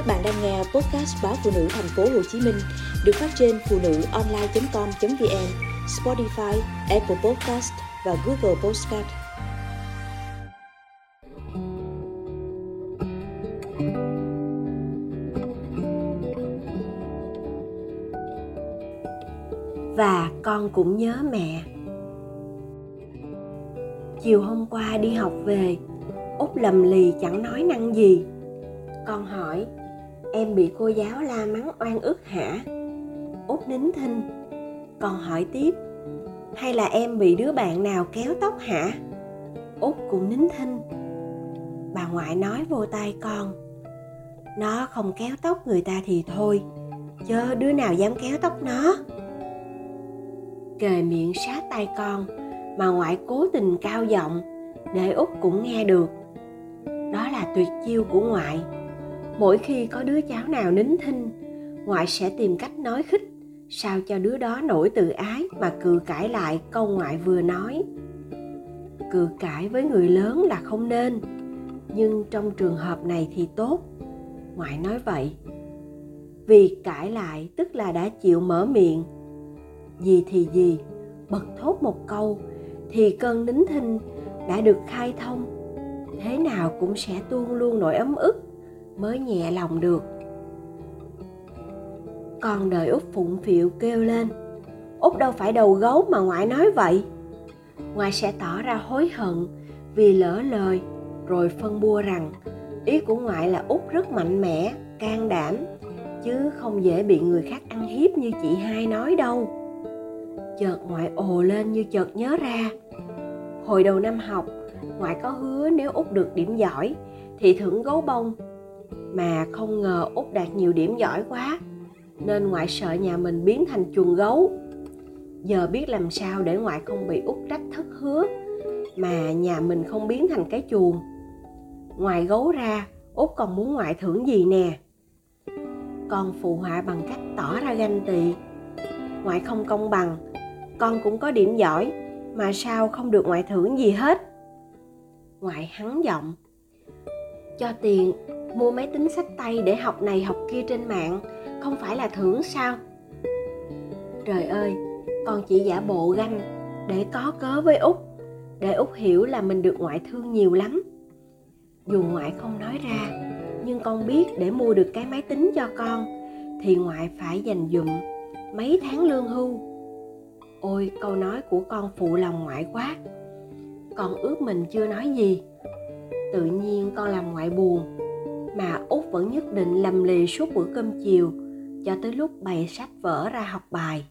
Các bạn đang nghe podcast báo phụ nữ thành phố Hồ Chí Minh được phát trên phụ nữ online.com.vn, Spotify, Apple Podcast và Google Podcast. Và con cũng nhớ mẹ. Chiều hôm qua đi học về, Út lầm lì chẳng nói năng gì. Con hỏi, em bị cô giáo la mắng oan ức hả? Út nín thinh. còn hỏi tiếp, hay là em bị đứa bạn nào kéo tóc hả? Út cũng nín thinh. Bà ngoại nói vô tai con, nó không kéo tóc người ta thì thôi, chớ đứa nào dám kéo tóc nó. Kề miệng sát tay con, mà ngoại cố tình cao giọng để út cũng nghe được đó là tuyệt chiêu của ngoại mỗi khi có đứa cháu nào nín thinh, ngoại sẽ tìm cách nói khích, sao cho đứa đó nổi tự ái mà cự cãi lại câu ngoại vừa nói. Cự cãi với người lớn là không nên, nhưng trong trường hợp này thì tốt. Ngoại nói vậy, vì cãi lại tức là đã chịu mở miệng. Gì thì gì, bật thốt một câu thì cơn nín thinh đã được khai thông. Thế nào cũng sẽ tuôn luôn nỗi ấm ức mới nhẹ lòng được. Con đợi út phụng phịu kêu lên, út đâu phải đầu gấu mà ngoại nói vậy? Ngoại sẽ tỏ ra hối hận vì lỡ lời, rồi phân bua rằng ý của ngoại là út rất mạnh mẽ, can đảm, chứ không dễ bị người khác ăn hiếp như chị hai nói đâu. Chợt ngoại ồ lên như chợt nhớ ra, hồi đầu năm học, ngoại có hứa nếu út được điểm giỏi thì thưởng gấu bông mà không ngờ út đạt nhiều điểm giỏi quá, nên ngoại sợ nhà mình biến thành chuồng gấu. Giờ biết làm sao để ngoại không bị út trách thất hứa, mà nhà mình không biến thành cái chuồng. Ngoài gấu ra, út còn muốn ngoại thưởng gì nè? Con phụ họa bằng cách tỏ ra ganh tị. Ngoại không công bằng, con cũng có điểm giỏi, mà sao không được ngoại thưởng gì hết? Ngoại hắn giọng, cho tiền mua máy tính sách tay để học này học kia trên mạng, không phải là thưởng sao? Trời ơi, con chỉ giả bộ ganh, để có cớ với út, để út hiểu là mình được ngoại thương nhiều lắm. Dù ngoại không nói ra, nhưng con biết để mua được cái máy tính cho con, thì ngoại phải dành dụm mấy tháng lương hưu. Ôi, câu nói của con phụ lòng ngoại quá. Con ước mình chưa nói gì. Tự nhiên con làm ngoại buồn mà út vẫn nhất định lầm lì suốt bữa cơm chiều, cho tới lúc bày sách vở ra học bài.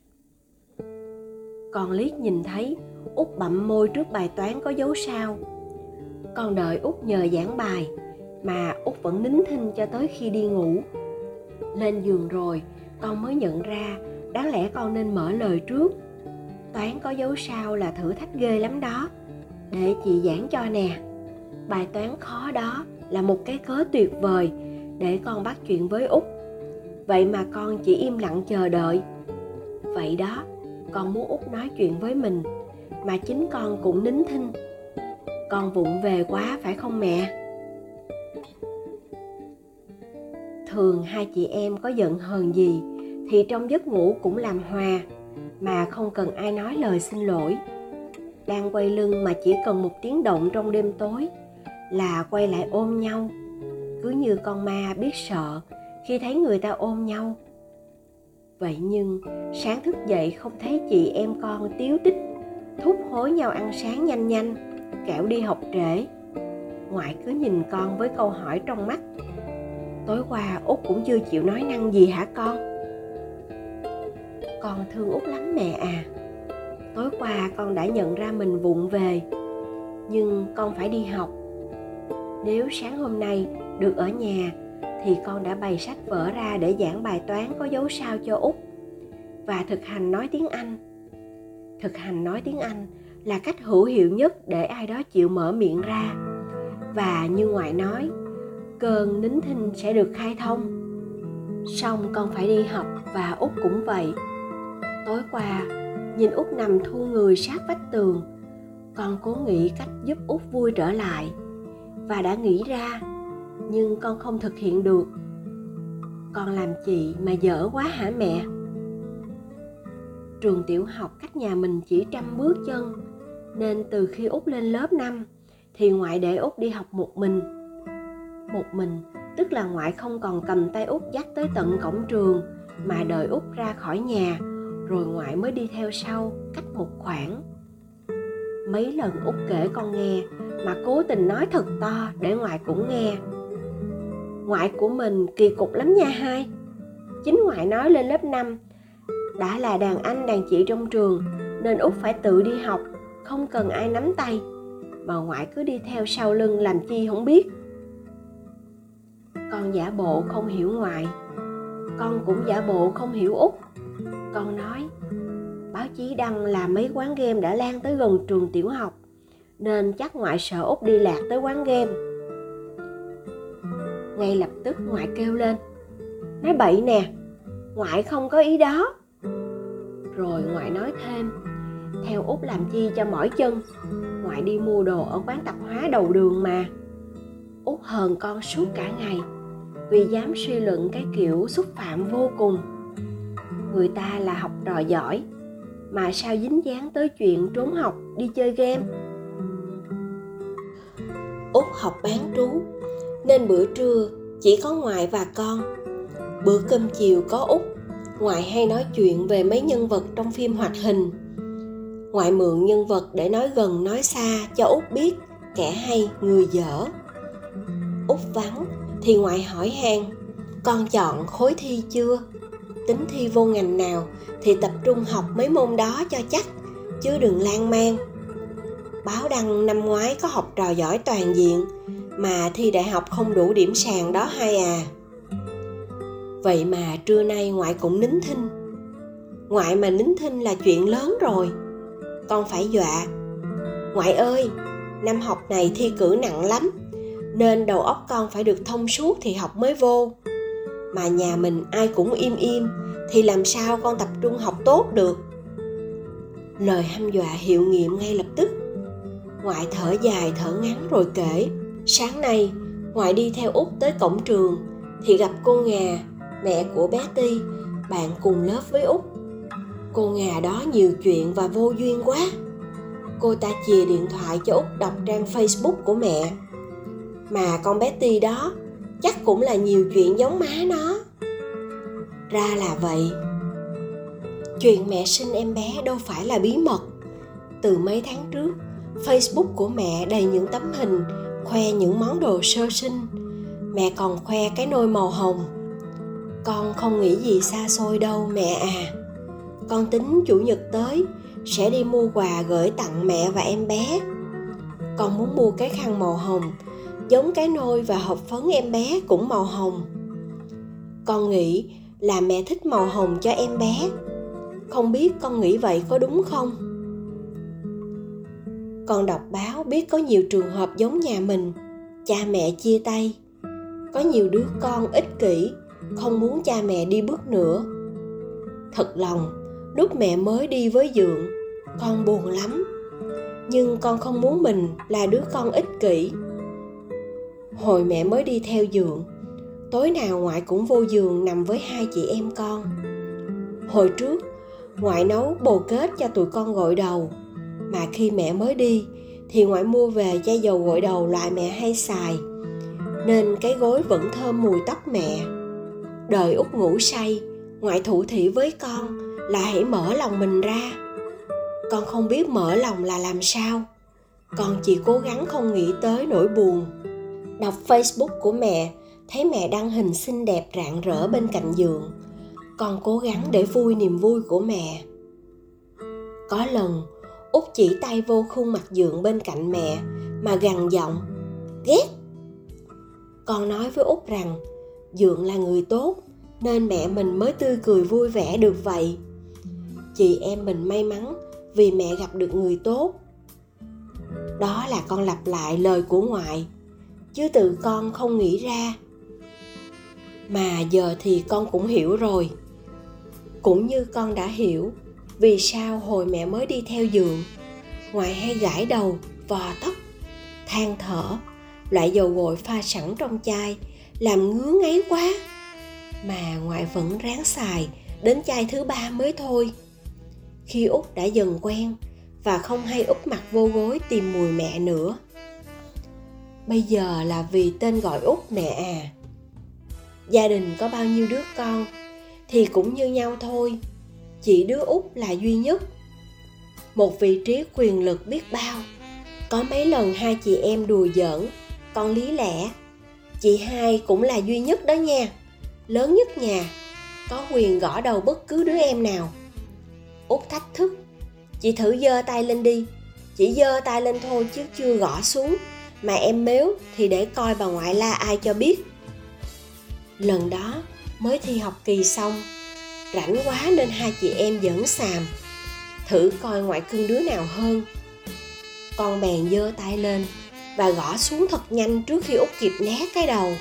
Con liếc nhìn thấy, út bậm môi trước bài toán có dấu sao. Con đợi út nhờ giảng bài, mà út vẫn nín thinh cho tới khi đi ngủ. Lên giường rồi, con mới nhận ra đáng lẽ con nên mở lời trước. Toán có dấu sao là thử thách ghê lắm đó, để chị giảng cho nè bài toán khó đó là một cái cớ tuyệt vời để con bắt chuyện với út. Vậy mà con chỉ im lặng chờ đợi. Vậy đó, con muốn út nói chuyện với mình, mà chính con cũng nín thinh. Con vụng về quá, phải không mẹ? Thường hai chị em có giận hờn gì thì trong giấc ngủ cũng làm hòa, mà không cần ai nói lời xin lỗi. Đang quay lưng mà chỉ cần một tiếng động trong đêm tối là quay lại ôm nhau. Cứ như con ma biết sợ khi thấy người ta ôm nhau. Vậy nhưng, sáng thức dậy không thấy chị em con tiếu tích, thúc hối nhau ăn sáng nhanh nhanh, kẻo đi học trễ. Ngoại cứ nhìn con với câu hỏi trong mắt. Tối qua út cũng chưa chịu nói năng gì hả con? Con thương út lắm mẹ à. Tối qua con đã nhận ra mình vụng về, nhưng con phải đi học nếu sáng hôm nay được ở nhà, thì con đã bày sách vở ra để giảng bài toán có dấu sao cho út và thực hành nói tiếng anh. Thực hành nói tiếng anh là cách hữu hiệu nhất để ai đó chịu mở miệng ra. Và như ngoại nói, cơn nín thinh sẽ được khai thông. Xong con phải đi học và út cũng vậy. Tối qua, nhìn út nằm thu người sát vách tường, con cố nghĩ cách giúp út vui trở lại và đã nghĩ ra, nhưng con không thực hiện được. Con làm chị mà dở quá hả mẹ? Trường tiểu học cách nhà mình chỉ trăm bước chân, nên từ khi út lên lớp 5 thì ngoại để út đi học một mình. Một mình, tức là ngoại không còn cầm tay út dắt tới tận cổng trường, mà đợi út ra khỏi nhà, rồi ngoại mới đi theo sau cách một khoảng. Mấy lần út kể con nghe mà cố tình nói thật to để ngoại cũng nghe. Ngoại của mình kỳ cục lắm nha hai. Chính ngoại nói lên lớp 5 đã là đàn anh đàn chị trong trường, nên út phải tự đi học, không cần ai nắm tay. Mà ngoại cứ đi theo sau lưng làm chi không biết. Con giả bộ không hiểu ngoại, con cũng giả bộ không hiểu út. Con nói, báo chí đăng là mấy quán game đã lan tới gần trường tiểu học nên chắc ngoại sợ út đi lạc tới quán game. Ngay lập tức ngoại kêu lên, nói bậy nè, ngoại không có ý đó. Rồi ngoại nói thêm, theo út làm chi cho mỏi chân, ngoại đi mua đồ ở quán tạp hóa đầu đường mà. Út hờn con suốt cả ngày, vì dám suy luận cái kiểu xúc phạm vô cùng. Người ta là học trò giỏi, mà sao dính dáng tới chuyện trốn học, đi chơi game? Học bán trú. Nên bữa trưa chỉ có ngoại và con. Bữa cơm chiều có út. Ngoại hay nói chuyện về mấy nhân vật trong phim hoạt hình. Ngoại mượn nhân vật để nói gần, nói xa cho út biết kẻ hay, người dở. Út vắng thì ngoại hỏi han con chọn khối thi chưa? Tính thi vô ngành nào thì tập trung học mấy môn đó cho chắc, chứ đừng lan man báo đăng năm ngoái có học trò giỏi toàn diện, mà thi đại học không đủ điểm sàn đó hay à. Vậy mà trưa nay ngoại cũng nín thinh. Ngoại mà nín thinh là chuyện lớn rồi. Con phải dọa. Ngoại ơi, năm học này thi cử nặng lắm, nên đầu óc con phải được thông suốt thì học mới vô. Mà nhà mình ai cũng im im, thì làm sao con tập trung học tốt được? Lời hăm dọa hiệu nghiệm ngay lập tức ngoại thở dài thở ngắn rồi kể, sáng nay, ngoại đi theo út tới cổng trường, thì gặp cô ngà, mẹ của bé ti, bạn cùng lớp với út. Cô ngà đó nhiều chuyện và vô duyên quá. Cô ta chìa điện thoại cho út đọc trang facebook của mẹ. Mà con bé ti đó, chắc cũng là nhiều chuyện giống má nó. Ra là vậy. Chuyện mẹ sinh em bé đâu phải là bí mật. Từ mấy tháng trước facebook của mẹ đầy những tấm hình, khoe những món đồ sơ sinh. Mẹ còn khoe cái nôi màu hồng. Con không nghĩ gì xa xôi đâu, mẹ à. Con tính chủ nhật tới, sẽ đi mua quà gửi tặng mẹ và em bé. Con muốn mua cái khăn màu hồng, giống cái nôi và hộp phấn em bé cũng màu hồng. Con nghĩ là mẹ thích màu hồng cho em bé. Không biết con nghĩ vậy có đúng không? Con đọc báo biết có nhiều trường hợp giống nhà mình. Cha mẹ chia tay. Có nhiều đứa con ích kỷ, không muốn cha mẹ đi bước nữa. Thật lòng, lúc mẹ mới đi với dượng, con buồn lắm. Nhưng con không muốn mình là đứa con ích kỷ. Hồi mẹ mới đi theo dượng, tối nào ngoại cũng vô giường nằm với hai chị em con. Hồi trước, ngoại nấu bồ kết cho tụi con gội đầu mà khi mẹ mới đi, thì ngoại mua về chai dầu gội đầu loại mẹ hay xài. Nên cái gối vẫn thơm mùi tóc mẹ. Đợi út ngủ say, ngoại thủ thị với con là hãy mở lòng mình ra. Con không biết mở lòng là làm sao. Con chỉ cố gắng không nghĩ tới nỗi buồn. Đọc facebook của mẹ, thấy mẹ đăng hình xinh đẹp rạng rỡ bên cạnh giường. Con cố gắng để vui niềm vui của mẹ. Có lần út chỉ tay vô khuôn mặt Dượng bên cạnh mẹ, mà gằn giọng, ghét. Con nói với út rằng, dượng là người tốt, nên mẹ mình mới tươi cười vui vẻ được vậy. Chị em mình may mắn vì mẹ gặp được người tốt. Đó là con lặp lại lời của ngoại, chứ tự con không nghĩ ra. Mà giờ thì con cũng hiểu rồi. Cũng như con đã hiểu vì sao hồi mẹ mới đi theo giường. Ngoại hay gãi đầu, vò tóc, than thở, loại dầu gội pha sẵn trong chai, làm ngứa ngáy quá. Mà ngoại vẫn ráng xài, đến chai thứ ba mới thôi. Khi út đã dần quen và không hay úp mặt vô gối tìm mùi mẹ nữa. Bây giờ là vì tên gọi út mẹ à. Gia đình có bao nhiêu đứa con thì cũng như nhau thôi chỉ đứa út là duy nhất. Một vị trí quyền lực biết bao. Có mấy lần hai chị em đùa giỡn con lý lẽ. Chị hai cũng là duy nhất đó nha. Lớn nhất nhà, có quyền gõ đầu bất cứ đứa em nào. Út thách thức, chị thử giơ tay lên đi. Chỉ giơ tay lên thôi chứ chưa gõ xuống. Mà em mếu thì để coi bà ngoại la ai cho biết. Lần đó mới thi học kỳ xong rảnh quá nên hai chị em giỡn xàm. Thử coi ngoại cưng đứa nào hơn. Con bèn giơ tay lên và gõ xuống thật nhanh trước khi út kịp né cái đầu.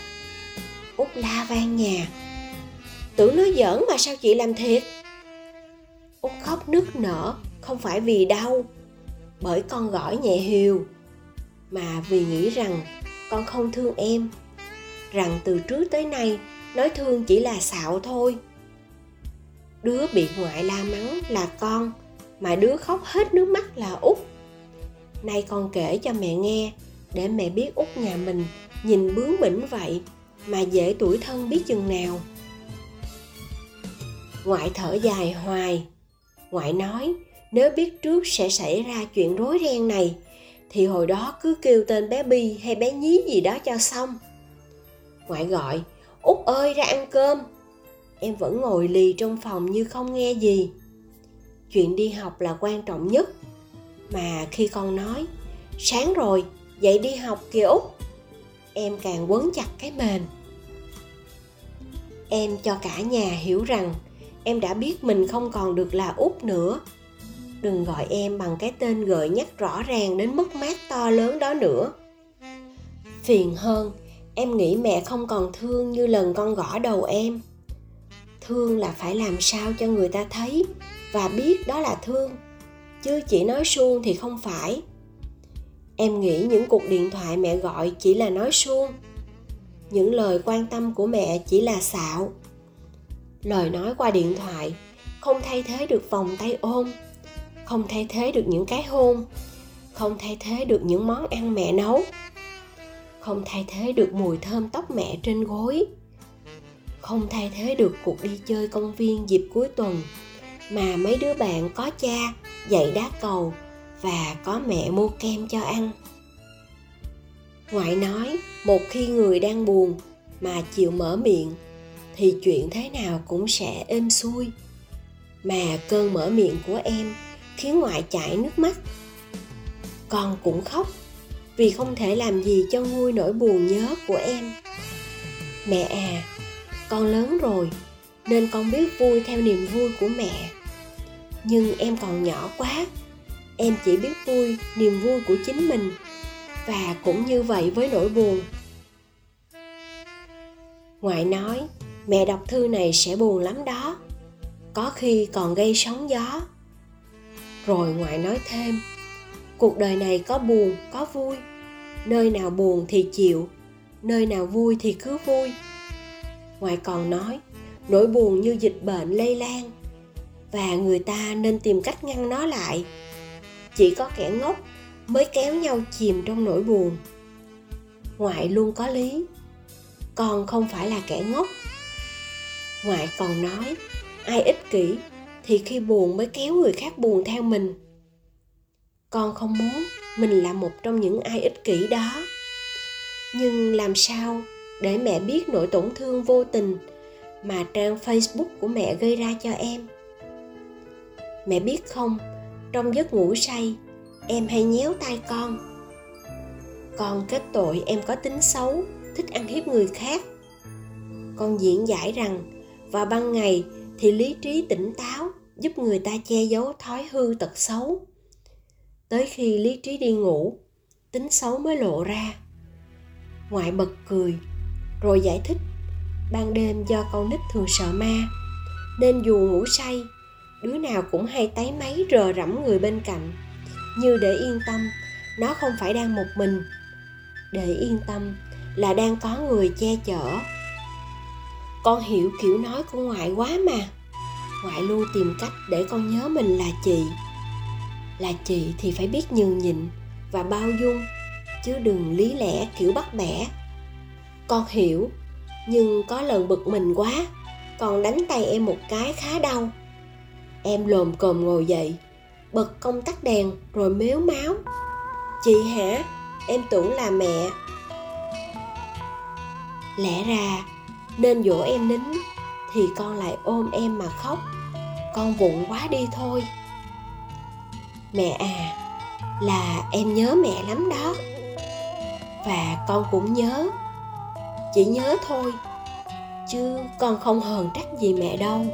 Út la vang nhà. Tưởng nó giỡn mà sao chị làm thiệt? Út khóc nức nở, không phải vì đau, bởi con gõ nhẹ hiều mà vì nghĩ rằng con không thương em. Rằng từ trước tới nay, nói thương chỉ là xạo thôi đứa bị ngoại la mắng là con, mà đứa khóc hết nước mắt là út. Nay con kể cho mẹ nghe, để mẹ biết út nhà mình nhìn bướng bỉnh vậy, mà dễ tuổi thân biết chừng nào. Ngoại thở dài hoài. Ngoại nói, nếu biết trước sẽ xảy ra chuyện rối ren này, thì hồi đó cứ kêu tên bé bi hay bé nhí gì đó cho xong. Ngoại gọi, út ơi, ra ăn cơm em vẫn ngồi lì trong phòng như không nghe gì. Chuyện đi học là quan trọng nhất. Mà khi con nói, sáng rồi, dậy đi học kìa út, em càng quấn chặt cái mền. Em cho cả nhà hiểu rằng em đã biết mình không còn được là út nữa. Đừng gọi em bằng cái tên gợi nhắc rõ ràng đến mất mát to lớn đó nữa. Phiền hơn, em nghĩ mẹ không còn thương như lần con gõ đầu em thương là phải làm sao cho người ta thấy và biết đó là thương, chứ chỉ nói suông thì không phải. Em nghĩ những cuộc điện thoại mẹ gọi chỉ là nói suông, những lời quan tâm của mẹ chỉ là xạo. Lời nói qua điện thoại không thay thế được vòng tay ôm, không thay thế được những cái hôn, không thay thế được những món ăn mẹ nấu, không thay thế được mùi thơm tóc mẹ trên gối không thay thế được cuộc đi chơi công viên dịp cuối tuần, mà mấy đứa bạn có cha dạy đá cầu và có mẹ mua kem cho ăn. Ngoại nói, một khi người đang buồn mà chịu mở miệng, thì chuyện thế nào cũng sẽ êm xuôi. Mà cơn mở miệng của em khiến ngoại chảy nước mắt. Con cũng khóc vì không thể làm gì cho nguôi nỗi buồn nhớ của em. Mẹ à con lớn rồi, nên con biết vui theo niềm vui của mẹ. Nhưng em còn nhỏ quá, em chỉ biết vui niềm vui của chính mình, và cũng như vậy với nỗi buồn. Ngoại nói, mẹ đọc thư này sẽ buồn lắm đó, có khi còn gây sóng gió. Rồi ngoại nói thêm, cuộc đời này có buồn, có vui, nơi nào buồn thì chịu, nơi nào vui thì cứ vui ngoại còn nói, nỗi buồn như dịch bệnh lây lan và người ta nên tìm cách ngăn nó lại. Chỉ có kẻ ngốc mới kéo nhau chìm trong nỗi buồn. Ngoại luôn có lý con không phải là kẻ ngốc. Ngoại còn nói, ai ích kỷ thì khi buồn mới kéo người khác buồn theo mình. Con không muốn mình là một trong những ai ích kỷ đó. Nhưng làm sao để mẹ biết nỗi tổn thương vô tình mà trang facebook của mẹ gây ra cho em. Mẹ biết không, trong giấc ngủ say, em hay nhéo tay con. Con kết tội em có tính xấu, thích ăn hiếp người khác. Con diễn giải rằng, vào ban ngày thì lý trí tỉnh táo giúp người ta che giấu thói hư tật xấu. Tới khi lý trí đi ngủ, tính xấu mới lộ ra. Ngoại bật cười rồi giải thích, ban đêm do con nít thường sợ ma, nên dù ngủ say, đứa nào cũng hay tái máy rờ rẫm người bên cạnh. Như để yên tâm, nó không phải đang một mình. Để yên tâm là đang có người che chở. Con hiểu kiểu nói của ngoại quá mà. Ngoại luôn tìm cách để con nhớ mình là chị. Là chị thì phải biết nhường nhịn và bao dung, chứ đừng lý lẽ kiểu bắt bẻ con hiểu, nhưng có lần bực mình quá con đánh tay em một cái khá đau. Em lồm cồm ngồi dậy, bật công tắc đèn rồi mếu máu. Chị hả? Em tưởng là mẹ. Lẽ ra, nên dỗ em nín, thì con lại ôm em mà khóc. Con vụng quá đi thôi. Mẹ à là em nhớ mẹ lắm đó. Và con cũng nhớ chỉ nhớ thôi chứ con không hờn trách gì mẹ đâu.